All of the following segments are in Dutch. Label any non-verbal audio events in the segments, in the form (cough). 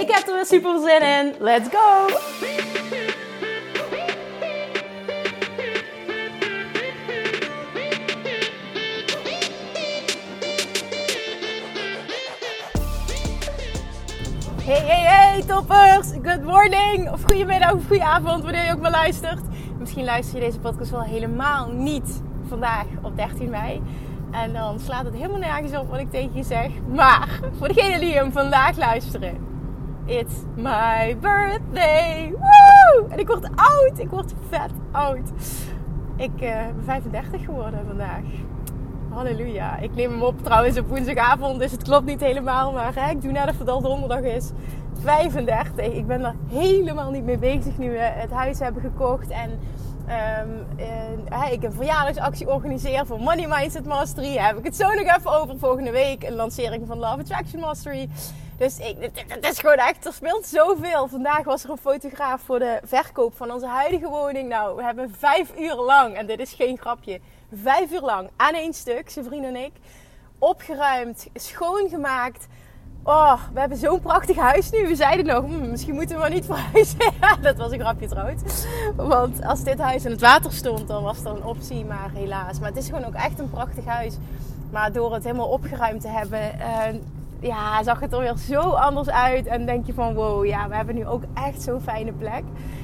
Ik heb er weer super zin in. Let's go! Hey, hey, hey, toppers! Good morning! Of goedemiddag of goedenavond, wanneer je ook maar luistert. Misschien luister je deze podcast wel helemaal niet vandaag op 13 mei. En dan slaat het helemaal nergens op wat ik tegen je zeg. Maar voor degenen die hem vandaag luisteren. It's my birthday! Woo! En ik word oud! Ik word vet oud. Ik uh, ben 35 geworden vandaag. Halleluja. Ik neem hem op trouwens op woensdagavond, dus het klopt niet helemaal. Maar hè, ik doe of het al donderdag is. 35. Ik ben er helemaal niet mee bezig nu we het huis hebben gekocht. En um, uh, ik een verjaardagsactie organiseer voor Money Mindset Mastery. Daar heb ik het zo nog even over volgende week. Een lancering van Love Attraction Mastery. Dus ik, het, is gewoon echt, er speelt zoveel. Vandaag was er een fotograaf voor de verkoop van onze huidige woning. Nou, we hebben vijf uur lang, en dit is geen grapje, vijf uur lang aan één stuk, zijn vriend en ik, opgeruimd, schoongemaakt. Oh, we hebben zo'n prachtig huis nu. We zeiden nog, hm, misschien moeten we maar niet verhuizen. (laughs) dat was een grapje trouwens. Want als dit huis in het water stond, dan was dat een optie. Maar helaas. Maar het is gewoon ook echt een prachtig huis. Maar door het helemaal opgeruimd te hebben, uh, ja, zag het er weer zo anders uit. En denk je van, wow, ja, we hebben nu ook echt zo'n fijne plek.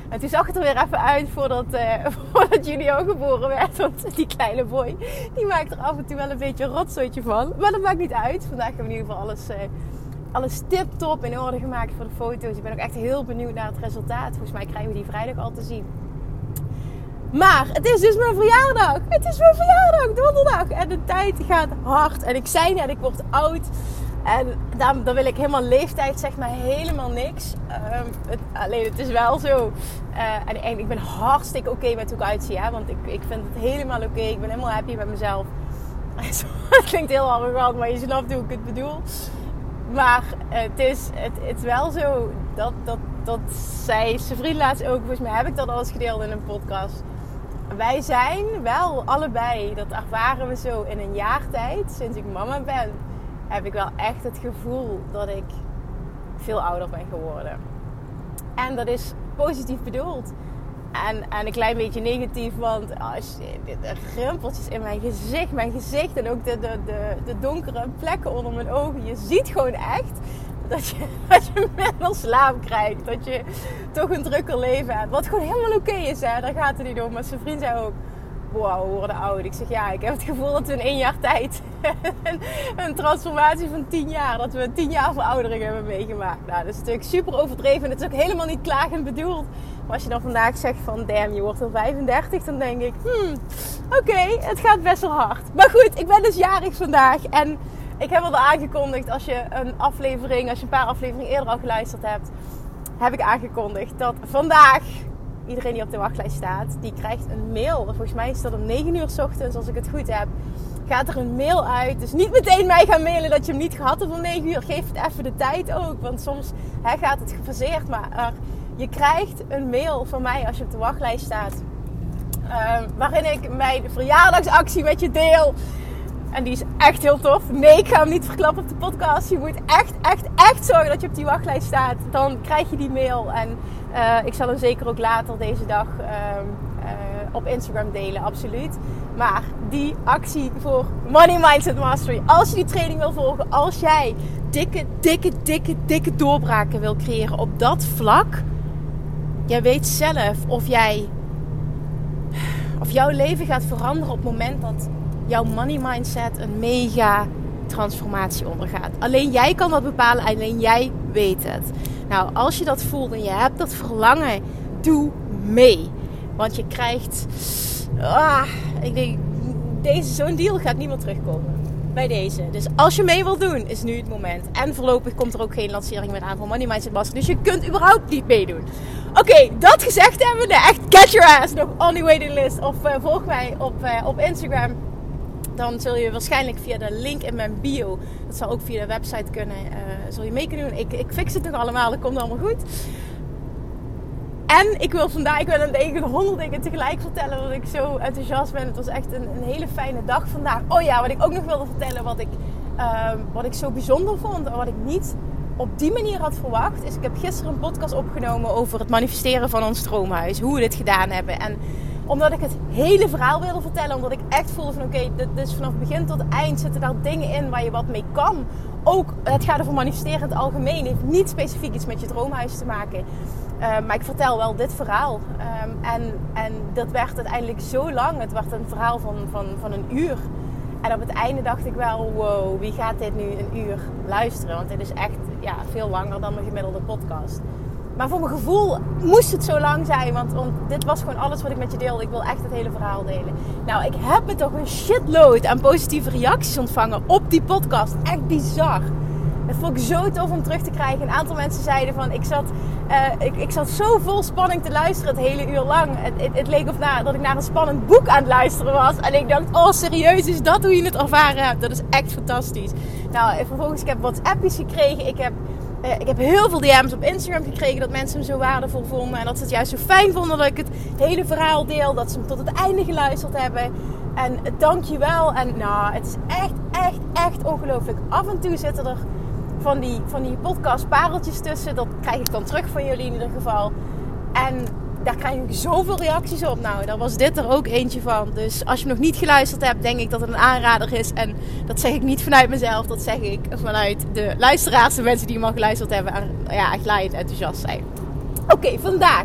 En toen zag het er weer even uit voordat, uh, (laughs) voordat Julio geboren werd. Want die kleine boy, die maakt er af en toe wel een beetje een rotzootje van. Maar dat maakt niet uit. Vandaag hebben we in ieder geval alles, uh, alles tip-top in orde gemaakt voor de foto's. Ik ben ook echt heel benieuwd naar het resultaat. Volgens mij krijgen we die vrijdag al te zien. Maar het is dus mijn verjaardag. Het is mijn verjaardag, donderdag. En de tijd gaat hard. En ik zei net, ik word oud. En dan, wil ik helemaal leeftijd, zeg maar helemaal niks. Um, het, alleen het is wel zo. Uh, en, ik ben hartstikke oké met hoe ik uitzie. Hè? Want ik, ik vind het helemaal oké. Ik ben helemaal happy met mezelf. (laughs) Het klinkt heel arrogant, maar je snapt hoe ik het bedoel. Maar het is, het, het is wel zo dat, dat, dat zij, zijn vriend laatst ook, volgens mij heb ik dat al eens gedeeld in een podcast. Wij zijn wel allebei, dat ervaren we zo in een jaar tijd, sinds ik mama ben heb ik wel echt het gevoel dat ik veel ouder ben geworden. En dat is positief bedoeld. En, en een klein beetje negatief, want als je, de rimpeltjes in mijn gezicht, mijn gezicht en ook de, de, de, de donkere plekken onder mijn ogen. Je ziet gewoon echt dat je, (laughs) dat je minder slaap krijgt. Dat je toch een drukker leven hebt. Wat gewoon helemaal oké is, hè. daar gaat het niet om. Maar zijn vriend zei ook, wow, we worden oud. Ik zeg ja, ik heb het gevoel dat we in één jaar tijd (laughs) een transformatie van tien jaar, dat we tien jaar veroudering hebben meegemaakt. Nou, dat is natuurlijk super overdreven en het is ook helemaal niet klagend bedoeld. Maar als je dan vandaag zegt van damn, je wordt al 35, dan denk ik, hmm, oké, het gaat best wel hard. Maar goed, ik ben dus jarig vandaag en ik heb al aangekondigd als je een aflevering, als je een paar afleveringen eerder al geluisterd hebt, heb ik aangekondigd dat vandaag iedereen die op de wachtlijst staat, die krijgt een mail. Volgens mij is dat om 9 uur s ochtends, als ik het goed heb. Gaat er een mail uit. Dus niet meteen mij gaan mailen dat je hem niet gehad hebt om 9 uur. Geef het even de tijd ook. Want soms hè, gaat het gefaseerd. Maar je krijgt een mail van mij als je op de wachtlijst staat. Uh, waarin ik mijn verjaardagsactie met je deel. En die is echt heel tof. Nee, ik ga hem niet verklappen op de podcast. Je moet echt, echt, echt zorgen dat je op die wachtlijst staat. Dan krijg je die mail. En uh, ik zal hem zeker ook later deze dag uh, uh, op Instagram delen, absoluut. Maar die actie voor Money Mindset Mastery. Als je die training wil volgen, als jij dikke, dikke, dikke, dikke doorbraken wil creëren op dat vlak. Jij weet zelf of jij. Of jouw leven gaat veranderen op het moment dat jouw money mindset een mega transformatie ondergaat. Alleen jij kan dat bepalen, alleen jij weet het. Nou, als je dat voelt en je hebt dat verlangen, doe mee. Want je krijgt. Ah, ik denk, deze, zo'n deal gaat niet meer terugkomen. bij deze. Dus als je mee wilt doen, is nu het moment. En voorlopig komt er ook geen lancering meer aan van Money Mindset Master. Dus je kunt überhaupt niet meedoen. Oké, dat gezegd hebben we. Echt get your ass nog on the waiting list. Of uh, volg mij op, uh, op Instagram. Dan zul je waarschijnlijk via de link in mijn bio. Dat zal ook via de website kunnen. Uh, zul je mee kunnen doen. Ik, ik fix het nog allemaal. Dat komt allemaal goed. En ik wil vandaag, ik wil een tegen honderd dingen tegelijk vertellen. Dat ik zo enthousiast ben. Het was echt een, een, hele fijne dag vandaag. Oh ja, wat ik ook nog wilde vertellen. Wat ik, uh, wat ik zo bijzonder vond. En wat ik niet op die manier had verwacht. Is ik heb gisteren een podcast opgenomen over het manifesteren van ons stroomhuis. Hoe we dit gedaan hebben. En omdat ik het hele verhaal wilde vertellen. Omdat ik echt voelde van oké, is vanaf begin tot eind zitten daar dingen in waar je wat mee kan. Ook, het gaat over manifesteren in het algemeen. Heeft niet specifiek iets met je droomhuis te maken. Uh, maar ik vertel wel dit verhaal. Um, en, en dat werd uiteindelijk zo lang. Het werd een verhaal van, van, van een uur. En op het einde dacht ik wel, wow, wie gaat dit nu een uur luisteren? Want dit is echt ja, veel langer dan mijn gemiddelde podcast. Maar voor mijn gevoel moest het zo lang zijn. Want, want dit was gewoon alles wat ik met je deelde. Ik wil echt het hele verhaal delen. Nou, ik heb er toch een shitload aan positieve reacties ontvangen op die podcast. Echt bizar. Dat vond ik zo tof om terug te krijgen. Een aantal mensen zeiden van ik zat, uh, ik, ik zat zo vol spanning te luisteren het hele uur lang. Het, het, het leek of na, dat ik naar een spannend boek aan het luisteren was. En ik dacht, oh serieus, is dat hoe je het ervaren hebt? Dat is echt fantastisch. Nou, en vervolgens ik heb WhatsAppjes gekregen. Ik heb, ik heb heel veel DM's op Instagram gekregen dat mensen hem zo waardevol vonden. En dat ze het juist zo fijn vonden dat ik het hele verhaal deel. Dat ze hem tot het einde geluisterd hebben. En dank je wel. En nou, het is echt, echt, echt ongelooflijk. Af en toe zitten er van die, van die podcast pareltjes tussen. Dat krijg ik dan terug van jullie in ieder geval. En daar krijg ik zoveel reacties op. Nou, daar was dit er ook eentje van. Dus als je nog niet geluisterd hebt, denk ik dat het een aanrader is. En dat zeg ik niet vanuit mezelf. Dat zeg ik vanuit de luisteraars, de mensen die hem al geluisterd hebben. En ja, echt laaiend enthousiast zijn. Oké, vandaag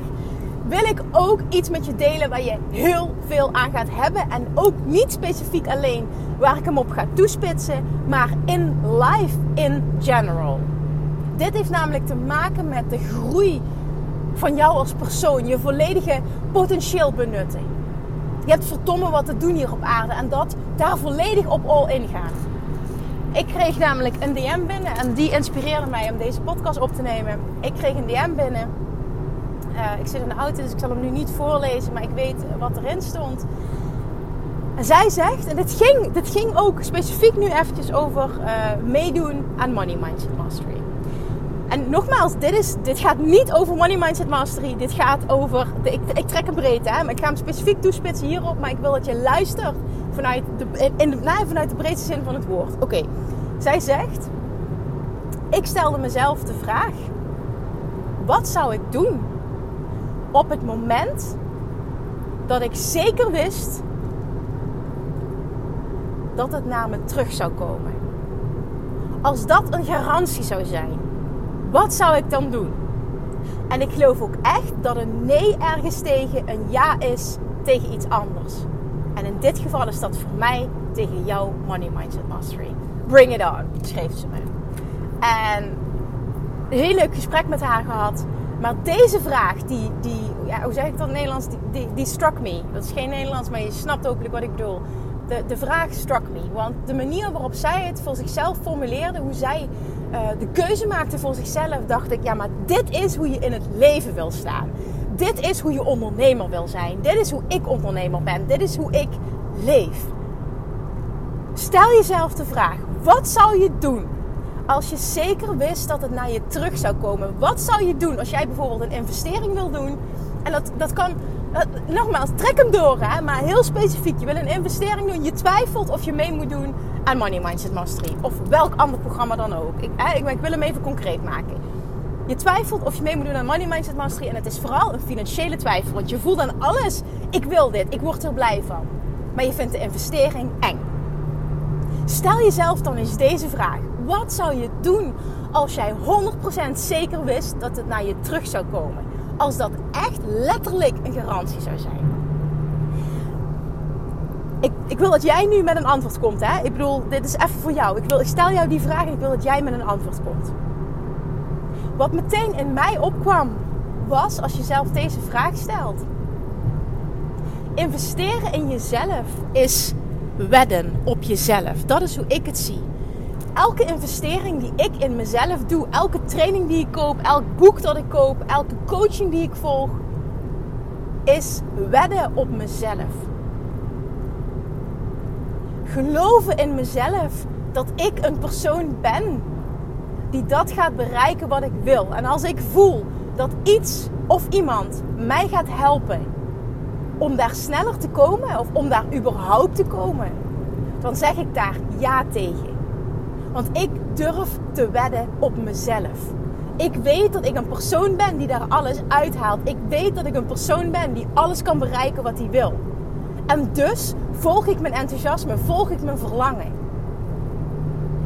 wil ik ook iets met je delen waar je heel veel aan gaat hebben. En ook niet specifiek alleen waar ik hem op ga toespitsen, maar in life in general. Dit heeft namelijk te maken met de groei van jou als persoon, je volledige potentieel benutten. Je hebt verdomme wat te doen hier op aarde en dat daar volledig op all in gaan. Ik kreeg namelijk een DM binnen en die inspireerde mij om deze podcast op te nemen. Ik kreeg een DM binnen uh, ik zit in de auto, dus ik zal hem nu niet voorlezen, maar ik weet wat erin stond. En zij zegt, en dit ging, dit ging ook specifiek nu eventjes over uh, meedoen aan Money Mindset Mastery. En nogmaals, dit, is, dit gaat niet over Money Mindset Mastery. Dit gaat over, de, ik, ik trek een breedte, hè, maar ik ga hem specifiek toespitsen hierop. Maar ik wil dat je luistert vanuit de, in de, nou, vanuit de breedste zin van het woord. Oké, zij zegt, ik stelde mezelf de vraag, wat zou ik doen op het moment dat ik zeker wist dat het naar me terug zou komen. Als dat een garantie zou zijn, wat zou ik dan doen? En ik geloof ook echt dat een nee ergens tegen een ja is tegen iets anders. En in dit geval is dat voor mij tegen jouw Money Mindset Mastery. Bring it on, schreef ze me. En een heel leuk gesprek met haar gehad. Maar deze vraag, die, die ja, hoe zeg ik dat in Nederlands? Die, die, die, struck me. Dat is geen Nederlands, maar je snapt ook wat ik bedoel. De, de vraag struck me. Want de manier waarop zij het voor zichzelf formuleerde, hoe zij uh, de keuze maakte voor zichzelf, dacht ik, ja, maar dit is hoe je in het leven wil staan. Dit is hoe je ondernemer wil zijn. Dit is hoe ik ondernemer ben. Dit is hoe ik leef. Stel jezelf de vraag: wat zou je doen als je zeker wist dat het naar je terug zou komen? Wat zou je doen als jij bijvoorbeeld een investering wil doen? En dat, dat kan, nogmaals, trek hem door, hè? maar heel specifiek. Je wil een investering doen, je twijfelt of je mee moet doen aan Money Mindset Mastery. Of welk ander programma dan ook. Ik, ik, ik wil hem even concreet maken. Je twijfelt of je mee moet doen aan Money Mindset Mastery. En het is vooral een financiële twijfel. Want je voelt aan alles, ik wil dit, ik word er blij van. Maar je vindt de investering eng. Stel jezelf dan eens deze vraag. Wat zou je doen als jij 100% zeker wist dat het naar je terug zou komen? Als dat echt letterlijk een garantie zou zijn. Ik, ik, wil dat jij nu met een antwoord komt. Hè? Ik bedoel, dit is even voor jou. Ik, wil, ik stel jou die vraag en ik wil dat jij met een antwoord komt. Wat meteen in mij opkwam, was als je zelf deze vraag stelt. Investeren in jezelf is wedden op jezelf. Dat is hoe ik het zie. Elke investering die ik in mezelf doe, elke training die ik koop, elk boek dat ik koop, elke coaching die ik volg, is wedden op mezelf. Geloven in mezelf dat ik een persoon ben die dat gaat bereiken wat ik wil. En als ik voel dat iets of iemand mij gaat helpen om daar sneller te komen of om daar überhaupt te komen, dan zeg ik daar ja tegen. Want ik durf te wedden op mezelf. Ik weet dat ik een persoon ben die daar alles uithaalt. Ik weet dat ik een persoon ben die alles kan bereiken wat hij wil. En dus volg ik mijn enthousiasme, volg ik mijn verlangen.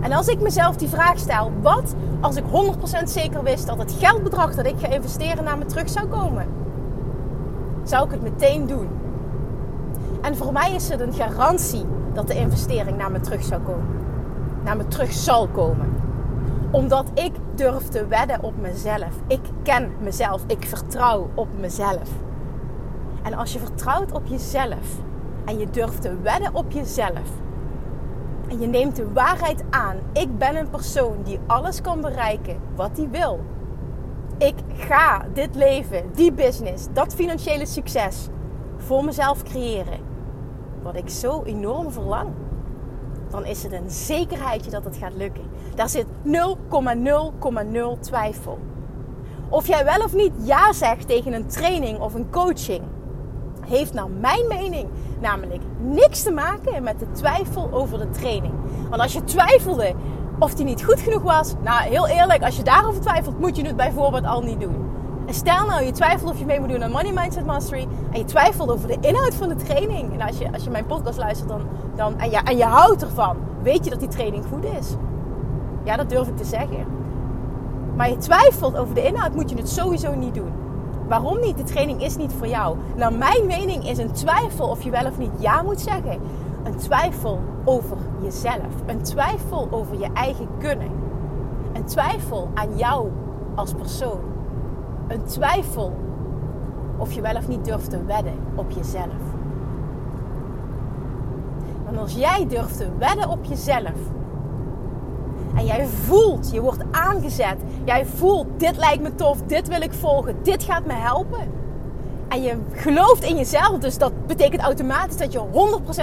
En als ik mezelf die vraag stel, wat als ik 100% zeker wist dat het geldbedrag dat ik ga investeren naar me terug zou komen? Zou ik het meteen doen? En voor mij is het een garantie dat de investering naar me terug zou komen. Naar me terug zal komen. Omdat ik durf te wedden op mezelf. Ik ken mezelf. Ik vertrouw op mezelf. En als je vertrouwt op jezelf en je durft te wedden op jezelf, en je neemt de waarheid aan. Ik ben een persoon die alles kan bereiken wat hij wil. Ik ga dit leven, die business, dat financiële succes voor mezelf creëren. Wat ik zo enorm verlang. Dan is het een zekerheidje dat het gaat lukken. Daar zit 0,0,0 twijfel. Of jij wel of niet ja zegt tegen een training of een coaching heeft naar mijn mening namelijk niks te maken met de twijfel over de training. Want als je twijfelde of die niet goed genoeg was, nou heel eerlijk, als je daarover twijfelt, moet je het bijvoorbeeld al niet doen. En stel nou, je twijfelt of je mee moet doen aan Money Mindset Mastery en je twijfelt over de inhoud van de training. En als je, als je mijn podcast luistert dan, dan, en, je, en je houdt ervan, weet je dat die training goed is. Ja, dat durf ik te zeggen. Maar je twijfelt over de inhoud, moet je het sowieso niet doen. Waarom niet? De training is niet voor jou. Nou, mijn mening is een twijfel of je wel of niet ja moet zeggen. Een twijfel over jezelf. Een twijfel over je eigen kunnen. Een twijfel aan jou als persoon. Een twijfel of je wel of niet durft te wedden op jezelf. Want als jij durft te wedden op jezelf, en jij voelt, je wordt aangezet. Jij voelt, dit lijkt me tof, dit wil ik volgen, dit gaat me helpen. En je gelooft in jezelf, dus dat betekent automatisch dat je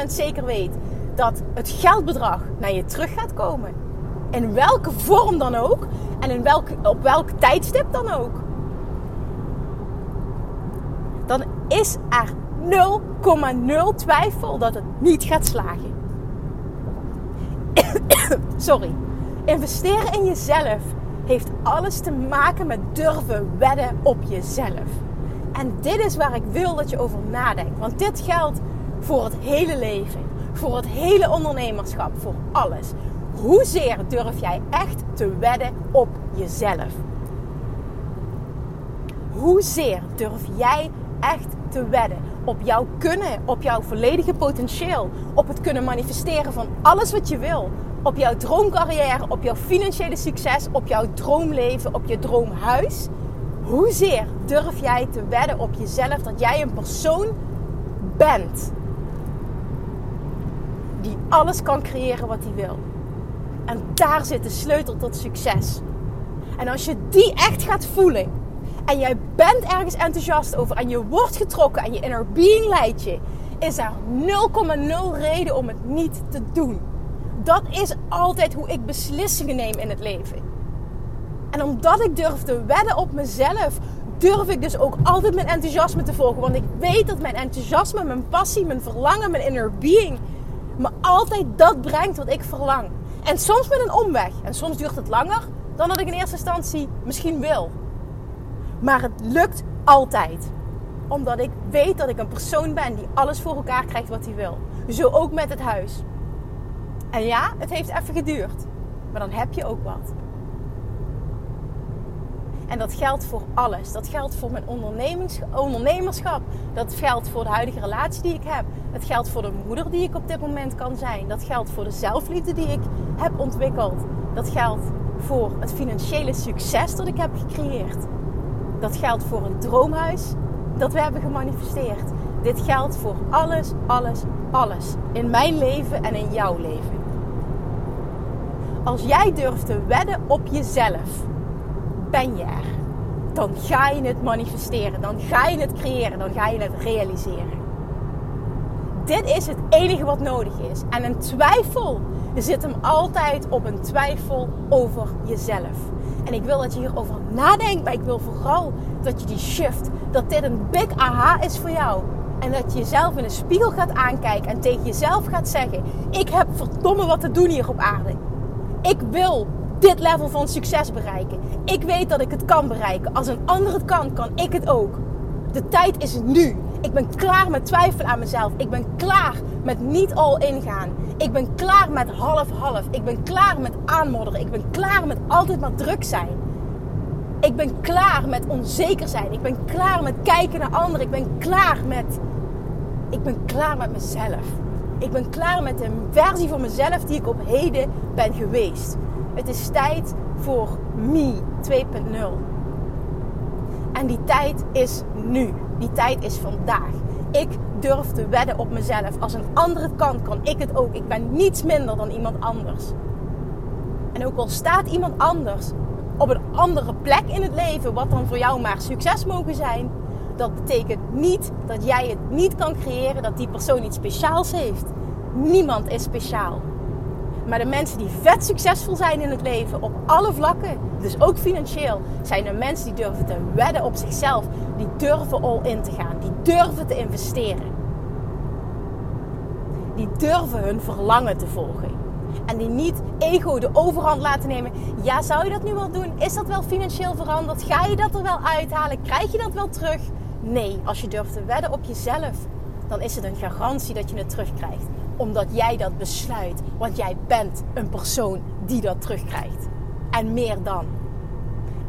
100% zeker weet dat het geldbedrag naar je terug gaat komen. In welke vorm dan ook en in welk, op welk tijdstip dan ook. Dan is er 0,0 twijfel dat het niet gaat slagen. (coughs) Sorry. Investeren in jezelf heeft alles te maken met durven wedden op jezelf. En dit is waar ik wil dat je over nadenkt. Want dit geldt voor het hele leven, voor het hele ondernemerschap, voor alles. Hoezeer durf jij echt te wedden op jezelf? Hoezeer durf jij echt te wedden op jouw kunnen, op jouw volledige potentieel, op het kunnen manifesteren van alles wat je wil, op jouw droomcarrière, op jouw financiële succes, op jouw droomleven, op je droomhuis. Hoezeer durf jij te wedden op jezelf dat jij een persoon bent die alles kan creëren wat hij wil? En daar zit de sleutel tot succes. En als je die echt gaat voelen en jij bent ergens enthousiast over en je wordt getrokken en je inner being leidt je, is er 0,0 reden om het niet te doen dat is altijd hoe ik beslissingen neem in het leven. En omdat ik durf te wedden op mezelf, durf ik dus ook altijd mijn enthousiasme te volgen. Want ik weet dat mijn enthousiasme, mijn passie, mijn verlangen, mijn inner being me altijd dat brengt wat ik verlang. En soms met een omweg. En soms duurt het langer dan dat ik in eerste instantie misschien wil. Maar het lukt altijd. Omdat ik weet dat ik een persoon ben die alles voor elkaar krijgt wat hij wil. Zo ook met het huis. En ja, het heeft even geduurd. Maar dan heb je ook wat. En dat geldt voor alles. Dat geldt voor mijn ondernemerschap. Dat geldt voor de huidige relatie die ik heb. Dat geldt voor de moeder die ik op dit moment kan zijn. Dat geldt voor de zelfliefde die ik heb ontwikkeld. Dat geldt voor het financiële succes dat ik heb gecreëerd. Dat geldt voor een droomhuis dat we hebben gemanifesteerd. Dit geldt voor alles, alles, alles. In mijn leven en in jouw leven. Als jij durft te wedden op jezelf, ben je er. Dan ga je het manifesteren, dan ga je het creëren, dan ga je het realiseren. Dit is het enige wat nodig is. En een twijfel zit hem altijd op een twijfel over jezelf. En ik wil dat je hierover nadenkt, maar ik wil vooral dat je die shift, dat dit een big aha is voor jou. En dat je jezelf in de spiegel gaat aankijken en tegen jezelf gaat zeggen: Ik heb verdomme wat te doen hier op aarde. Ik wil dit level van succes bereiken. Ik weet dat ik het kan bereiken. Als een ander het kan, kan ik het ook. De tijd is nu. Ik ben klaar met twijfelen aan mezelf. Ik ben klaar met niet all in gaan. Ik ben klaar met half-half. Ik ben klaar met aanmodderen. Ik ben klaar met altijd maar druk zijn. Ik ben klaar met onzeker zijn. Ik ben klaar met kijken naar anderen. Ik ben klaar met. Ik ben klaar met mezelf. Ik ben klaar met de versie van mezelf die ik op heden ben geweest. Het is tijd voor me 2.0. En die tijd is nu. Die tijd is vandaag. Ik durf te wedden op mezelf. Als een ander het kan, kan ik het ook. Ik ben niets minder dan iemand anders. En ook al staat iemand anders op een andere plek in het leven, wat dan voor jou maar succes mogen zijn, dat betekent niet dat jij het niet kan creëren, dat die persoon iets speciaals heeft. Niemand is speciaal. Maar de mensen die vet succesvol zijn in het leven, op alle vlakken, dus ook financieel, zijn de mensen die durven te wedden op zichzelf. Die durven all in te gaan. Die durven te investeren. Die durven hun verlangen te volgen. En die niet ego de overhand laten nemen. Ja, zou je dat nu wel doen? Is dat wel financieel veranderd? Ga je dat er wel uithalen? Krijg je dat wel terug? Nee, als je durft te wedden op jezelf, dan is het een garantie dat je het terugkrijgt omdat jij dat besluit. Want jij bent een persoon die dat terugkrijgt. En meer dan.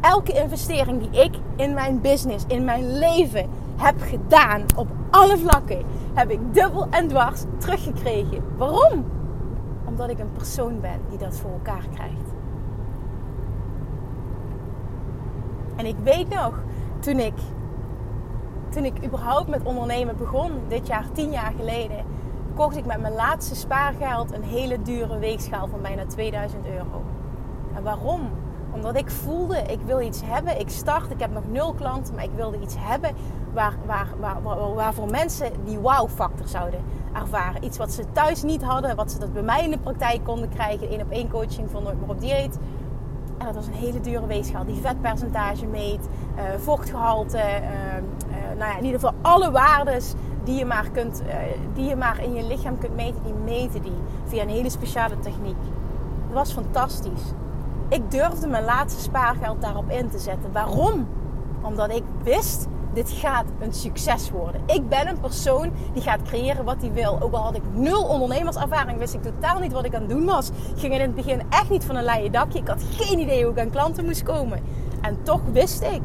Elke investering die ik in mijn business, in mijn leven heb gedaan, op alle vlakken, heb ik dubbel en dwars teruggekregen. Waarom? Omdat ik een persoon ben die dat voor elkaar krijgt. En ik weet nog, toen ik, toen ik überhaupt met ondernemen begon, dit jaar, tien jaar geleden, kocht ik met mijn laatste spaargeld een hele dure weegschaal van bijna 2000 euro. En waarom? Omdat ik voelde, ik wil iets hebben. Ik start, ik heb nog nul klanten, maar ik wilde iets hebben waar, waar, waar, waar, waarvoor mensen die wow-factor zouden ervaren. Iets wat ze thuis niet hadden, wat ze dat bij mij in de praktijk konden krijgen. één op één coaching van Nooit meer op dieet. En dat was een hele dure weegschaal die vetpercentage meet, uh, vochtgehalte, uh, uh, nou ja, in ieder geval alle waardes die je, maar kunt, uh, die je maar in je lichaam kunt meten, die meten die via een hele speciale techniek. Het was fantastisch. Ik durfde mijn laatste spaargeld daarop in te zetten. Waarom? Omdat ik wist, dit gaat een succes worden. Ik ben een persoon die gaat creëren wat hij wil. Ook al had ik nul ondernemerservaring, wist ik totaal niet wat ik aan het doen was. Ik ging in het begin echt niet van een leien dakje. Ik had geen idee hoe ik aan klanten moest komen. En toch wist ik,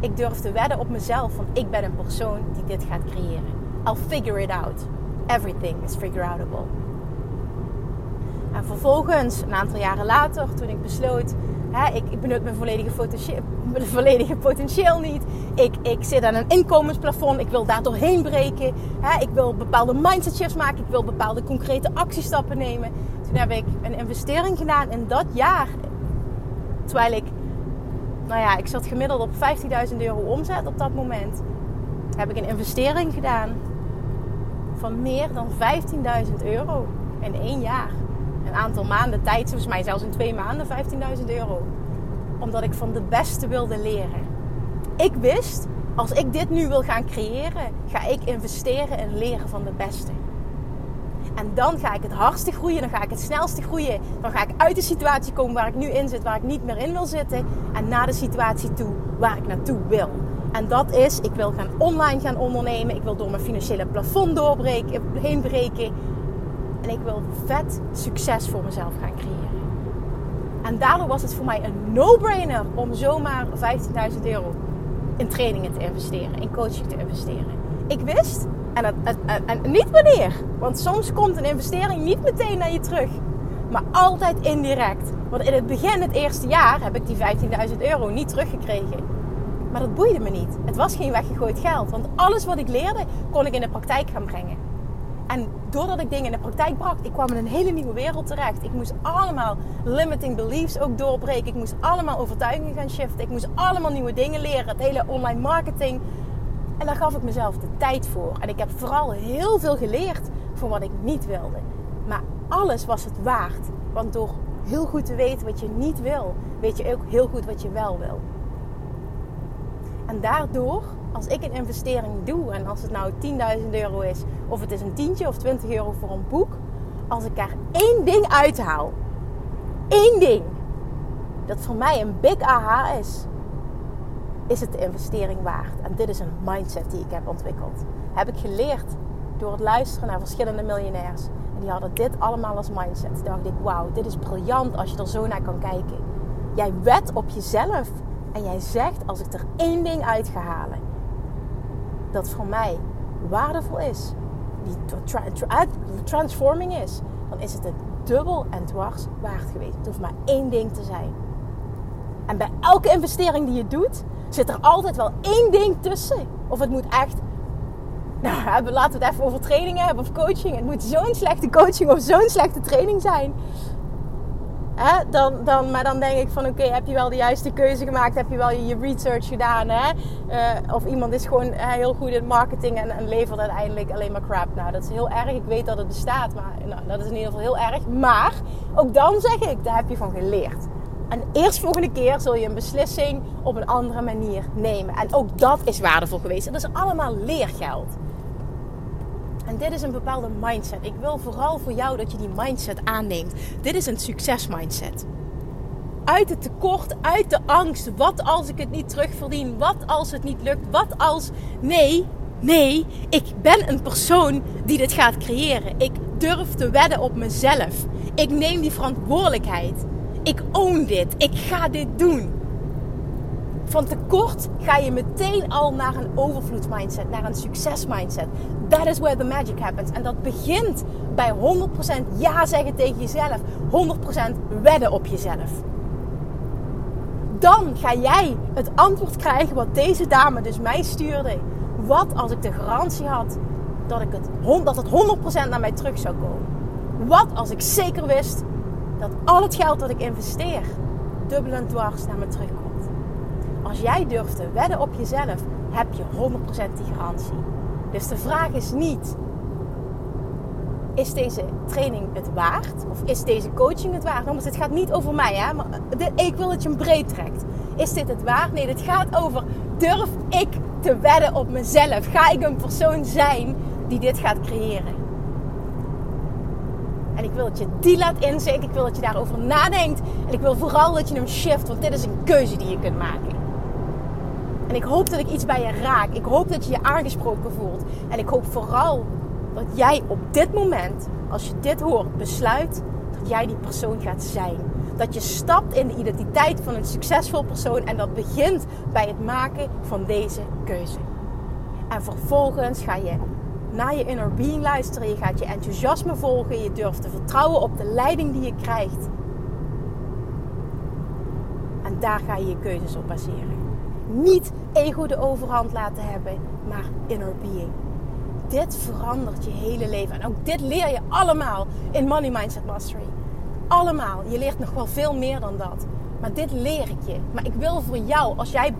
ik durfde wedden op mezelf, want ik ben een persoon die dit gaat creëren. I'll figure it out. Everything is figure outable. En vervolgens, een aantal jaren later, toen ik besloot, hè, ik, ik benut mijn volledige, mijn volledige potentieel niet. Ik, ik zit aan een inkomensplafond, ik wil daar doorheen breken. Hè, ik wil bepaalde mindset shifts maken, ik wil bepaalde concrete actiestappen nemen. Toen heb ik een investering gedaan in dat jaar. Terwijl ik, nou ja, ik zat gemiddeld op 15.000 euro omzet op dat moment. Heb ik een investering gedaan van meer dan 15.000 euro in één jaar. Een aantal maanden tijd, volgens mij zelfs in twee maanden 15.000 euro. Omdat ik van de beste wilde leren. Ik wist, als ik dit nu wil gaan creëren, ga ik investeren in leren van de beste. En dan ga ik het hardste groeien, dan ga ik het snelste groeien. Dan ga ik uit de situatie komen waar ik nu in zit, waar ik niet meer in wil zitten. En naar de situatie toe waar ik naartoe wil. En dat is, ik wil gaan online gaan ondernemen. Ik wil door mijn financiële plafond doorbreken, heen breken. En ik wil vet succes voor mezelf gaan creëren. En daardoor was het voor mij een no-brainer om zomaar 15.000 euro in trainingen te investeren, in coaching te investeren. Ik wist, en, en niet wanneer, want soms komt een investering niet meteen naar je terug, maar altijd indirect. Want in het begin, het eerste jaar, heb ik die 15.000 euro niet teruggekregen. Maar dat boeide me niet. Het was geen weggegooid geld. Want alles wat ik leerde, kon ik in de praktijk gaan brengen. En doordat ik dingen in de praktijk bracht, ik kwam in een hele nieuwe wereld terecht. Ik moest allemaal limiting beliefs ook doorbreken. Ik moest allemaal overtuigingen gaan shiften. Ik moest allemaal nieuwe dingen leren. Het hele online marketing. En daar gaf ik mezelf de tijd voor. En ik heb vooral heel veel geleerd van wat ik niet wilde. Maar alles was het waard. Want door heel goed te weten wat je niet wil, weet je ook heel goed wat je wel wil. En daardoor, als ik een investering doe, en als het nou 10.000 euro is, of het is een tientje of 20 euro voor een boek, als ik daar één ding uithaal, één ding, dat voor mij een big aha is, is het de investering waard. En dit is een mindset die ik heb ontwikkeld. Heb ik geleerd door het luisteren naar verschillende miljonairs. En die hadden dit allemaal als mindset. Toen dacht ik, wauw, dit is briljant als je er zo naar kan kijken. Jij wet op jezelf en jij zegt, als ik er één ding uit ga halen, dat voor mij waardevol is, die transforming is, dan is het het dubbel en dwars waard geweest. Het hoeft maar één ding te zijn. En bij elke investering die je doet, zit er altijd wel één ding tussen. Of het moet echt nou, (laughs) laten we het even over trainingen hebben of coaching. Het moet zo'n slechte coaching of zo'n slechte training zijn. Dan, dan, maar dan denk ik van oké, heb je wel de juiste keuze gemaakt? Heb je wel je, research gedaan? Hè? Uh, of iemand is gewoon heel goed in marketing en, en, levert uiteindelijk alleen maar crap. Nou, dat is heel erg. Ik weet dat het bestaat, maar nou, dat is in ieder geval heel erg. Maar ook dan zeg ik, daar heb je van geleerd. En eerst volgende keer zul je een beslissing op een andere manier nemen. En ook dat is waardevol geweest. Dat is allemaal leergeld. En dit is een bepaalde mindset. Ik wil vooral voor jou dat je die mindset aanneemt. Dit is een succesmindset. Uit het tekort, uit de angst. Wat als ik het niet terugverdien? Wat als het niet lukt? Wat als. Nee, nee, ik ben een persoon die dit gaat creëren. Ik durf te wedden op mezelf. Ik neem die verantwoordelijkheid. Ik own dit. Ik ga dit doen. Van tekort ga je meteen al naar een overvloedsmindset, naar een succesmindset. That is where the magic happens. En dat begint bij 100% ja zeggen tegen jezelf. 100% wedden op jezelf. Dan ga jij het antwoord krijgen wat deze dame dus mij stuurde. Wat als ik de garantie had dat, ik het, dat het 100% naar mij terug zou komen? Wat als ik zeker wist dat al het geld dat ik investeer dubbel en dwars naar me terugkomt? Als jij durft te wedden op jezelf, heb je 100% die garantie. Dus de vraag is niet: is deze training het waard? Of is deze coaching het waard? Want het gaat niet over mij, hè? Maar ik wil dat je hem breed trekt. Is dit het waard? Nee, het gaat over: durf ik te wedden op mezelf? Ga ik een persoon zijn die dit gaat creëren? En ik wil dat je die laat inzinken. Ik wil dat je daarover nadenkt. En ik wil vooral dat je hem shift, want dit is een keuze die je kunt maken. En ik hoop dat ik iets bij je raak. Ik hoop dat je je aangesproken voelt. En ik hoop vooral dat jij op dit moment, als je dit hoort, besluit dat jij die persoon gaat zijn. Dat je stapt in de identiteit van een succesvol persoon. En dat begint bij het maken van deze keuze. En vervolgens ga je naar je inner being luisteren. Je gaat je enthousiasme volgen. Je durft te vertrouwen op de leiding die je krijgt. En daar ga je je keuzes op baseren niet ego de overhand laten hebben, maar inner being. Dit verandert je hele leven. En ook dit leer je allemaal in Money Mindset Mastery. Allemaal. Je leert nog wel veel meer dan dat. Maar dit leer ik je. Maar ik wil voor jou, als jij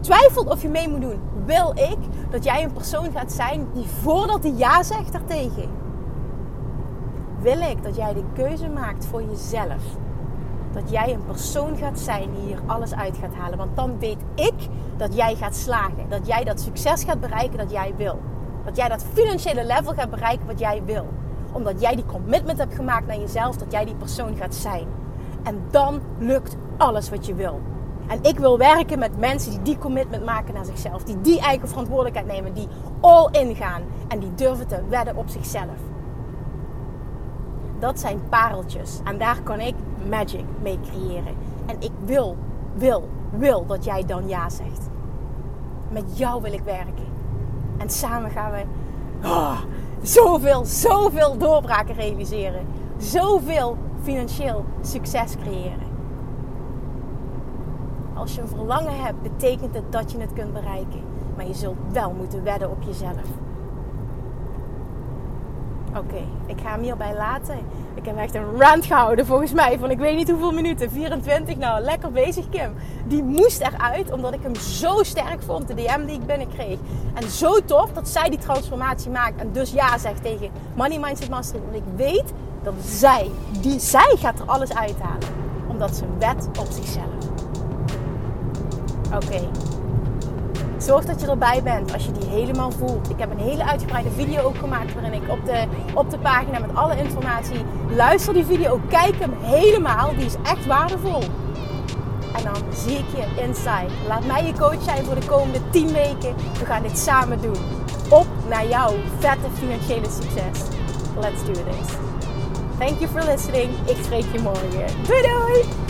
twijfelt of je mee moet doen, wil ik dat jij een persoon gaat zijn die voordat hij ja zegt daartegen, wil ik dat jij de keuze maakt voor jezelf dat jij een persoon gaat zijn die hier alles uit gaat halen. Want dan weet ik dat jij gaat slagen. Dat jij dat succes gaat bereiken dat jij wil. Dat jij dat financiële level gaat bereiken wat jij wil. Omdat jij die commitment hebt gemaakt naar jezelf dat jij die persoon gaat zijn. En dan lukt alles wat je wil. En ik wil werken met mensen die die commitment maken naar zichzelf. Die die eigen verantwoordelijkheid nemen. Die all in gaan. En die durven te wedden op zichzelf. Dat zijn pareltjes. En daar kan ik magic mee creëren. En ik wil, wil, wil dat jij dan ja zegt. Met jou wil ik werken. En samen gaan we oh, zoveel, zoveel doorbraken realiseren. Zoveel financieel succes creëren. als je een verlangen hebt, betekent het dat je het kunt bereiken. Maar je zult wel moeten wedden op jezelf. Oké, ik ga hem hierbij laten. Ik heb echt een rant gehouden volgens mij van ik weet niet hoeveel minuten. 24, nou lekker bezig Kim. Die moest eruit omdat ik hem zo sterk vond, de DM die ik binnenkreeg. En zo tof dat zij die transformatie maakt en dus ja zegt tegen Money Mindset Mastery. Want ik weet dat zij, die, zij gaat er alles uithalen. Omdat ze wet op zichzelf. Oké, Zorg dat je erbij bent als je die helemaal voelt. Ik heb een hele uitgebreide video ook gemaakt waarin ik op de, op de pagina met alle informatie luister die video, kijk hem helemaal. Die is echt waardevol. En dan zie ik je inside. Laat mij je coach zijn voor de komende 10 weken. We gaan dit samen doen. Op naar jouw vette financiële succes. Let's do this. Thank you for listening. Ik spreek je morgen. Doei doei!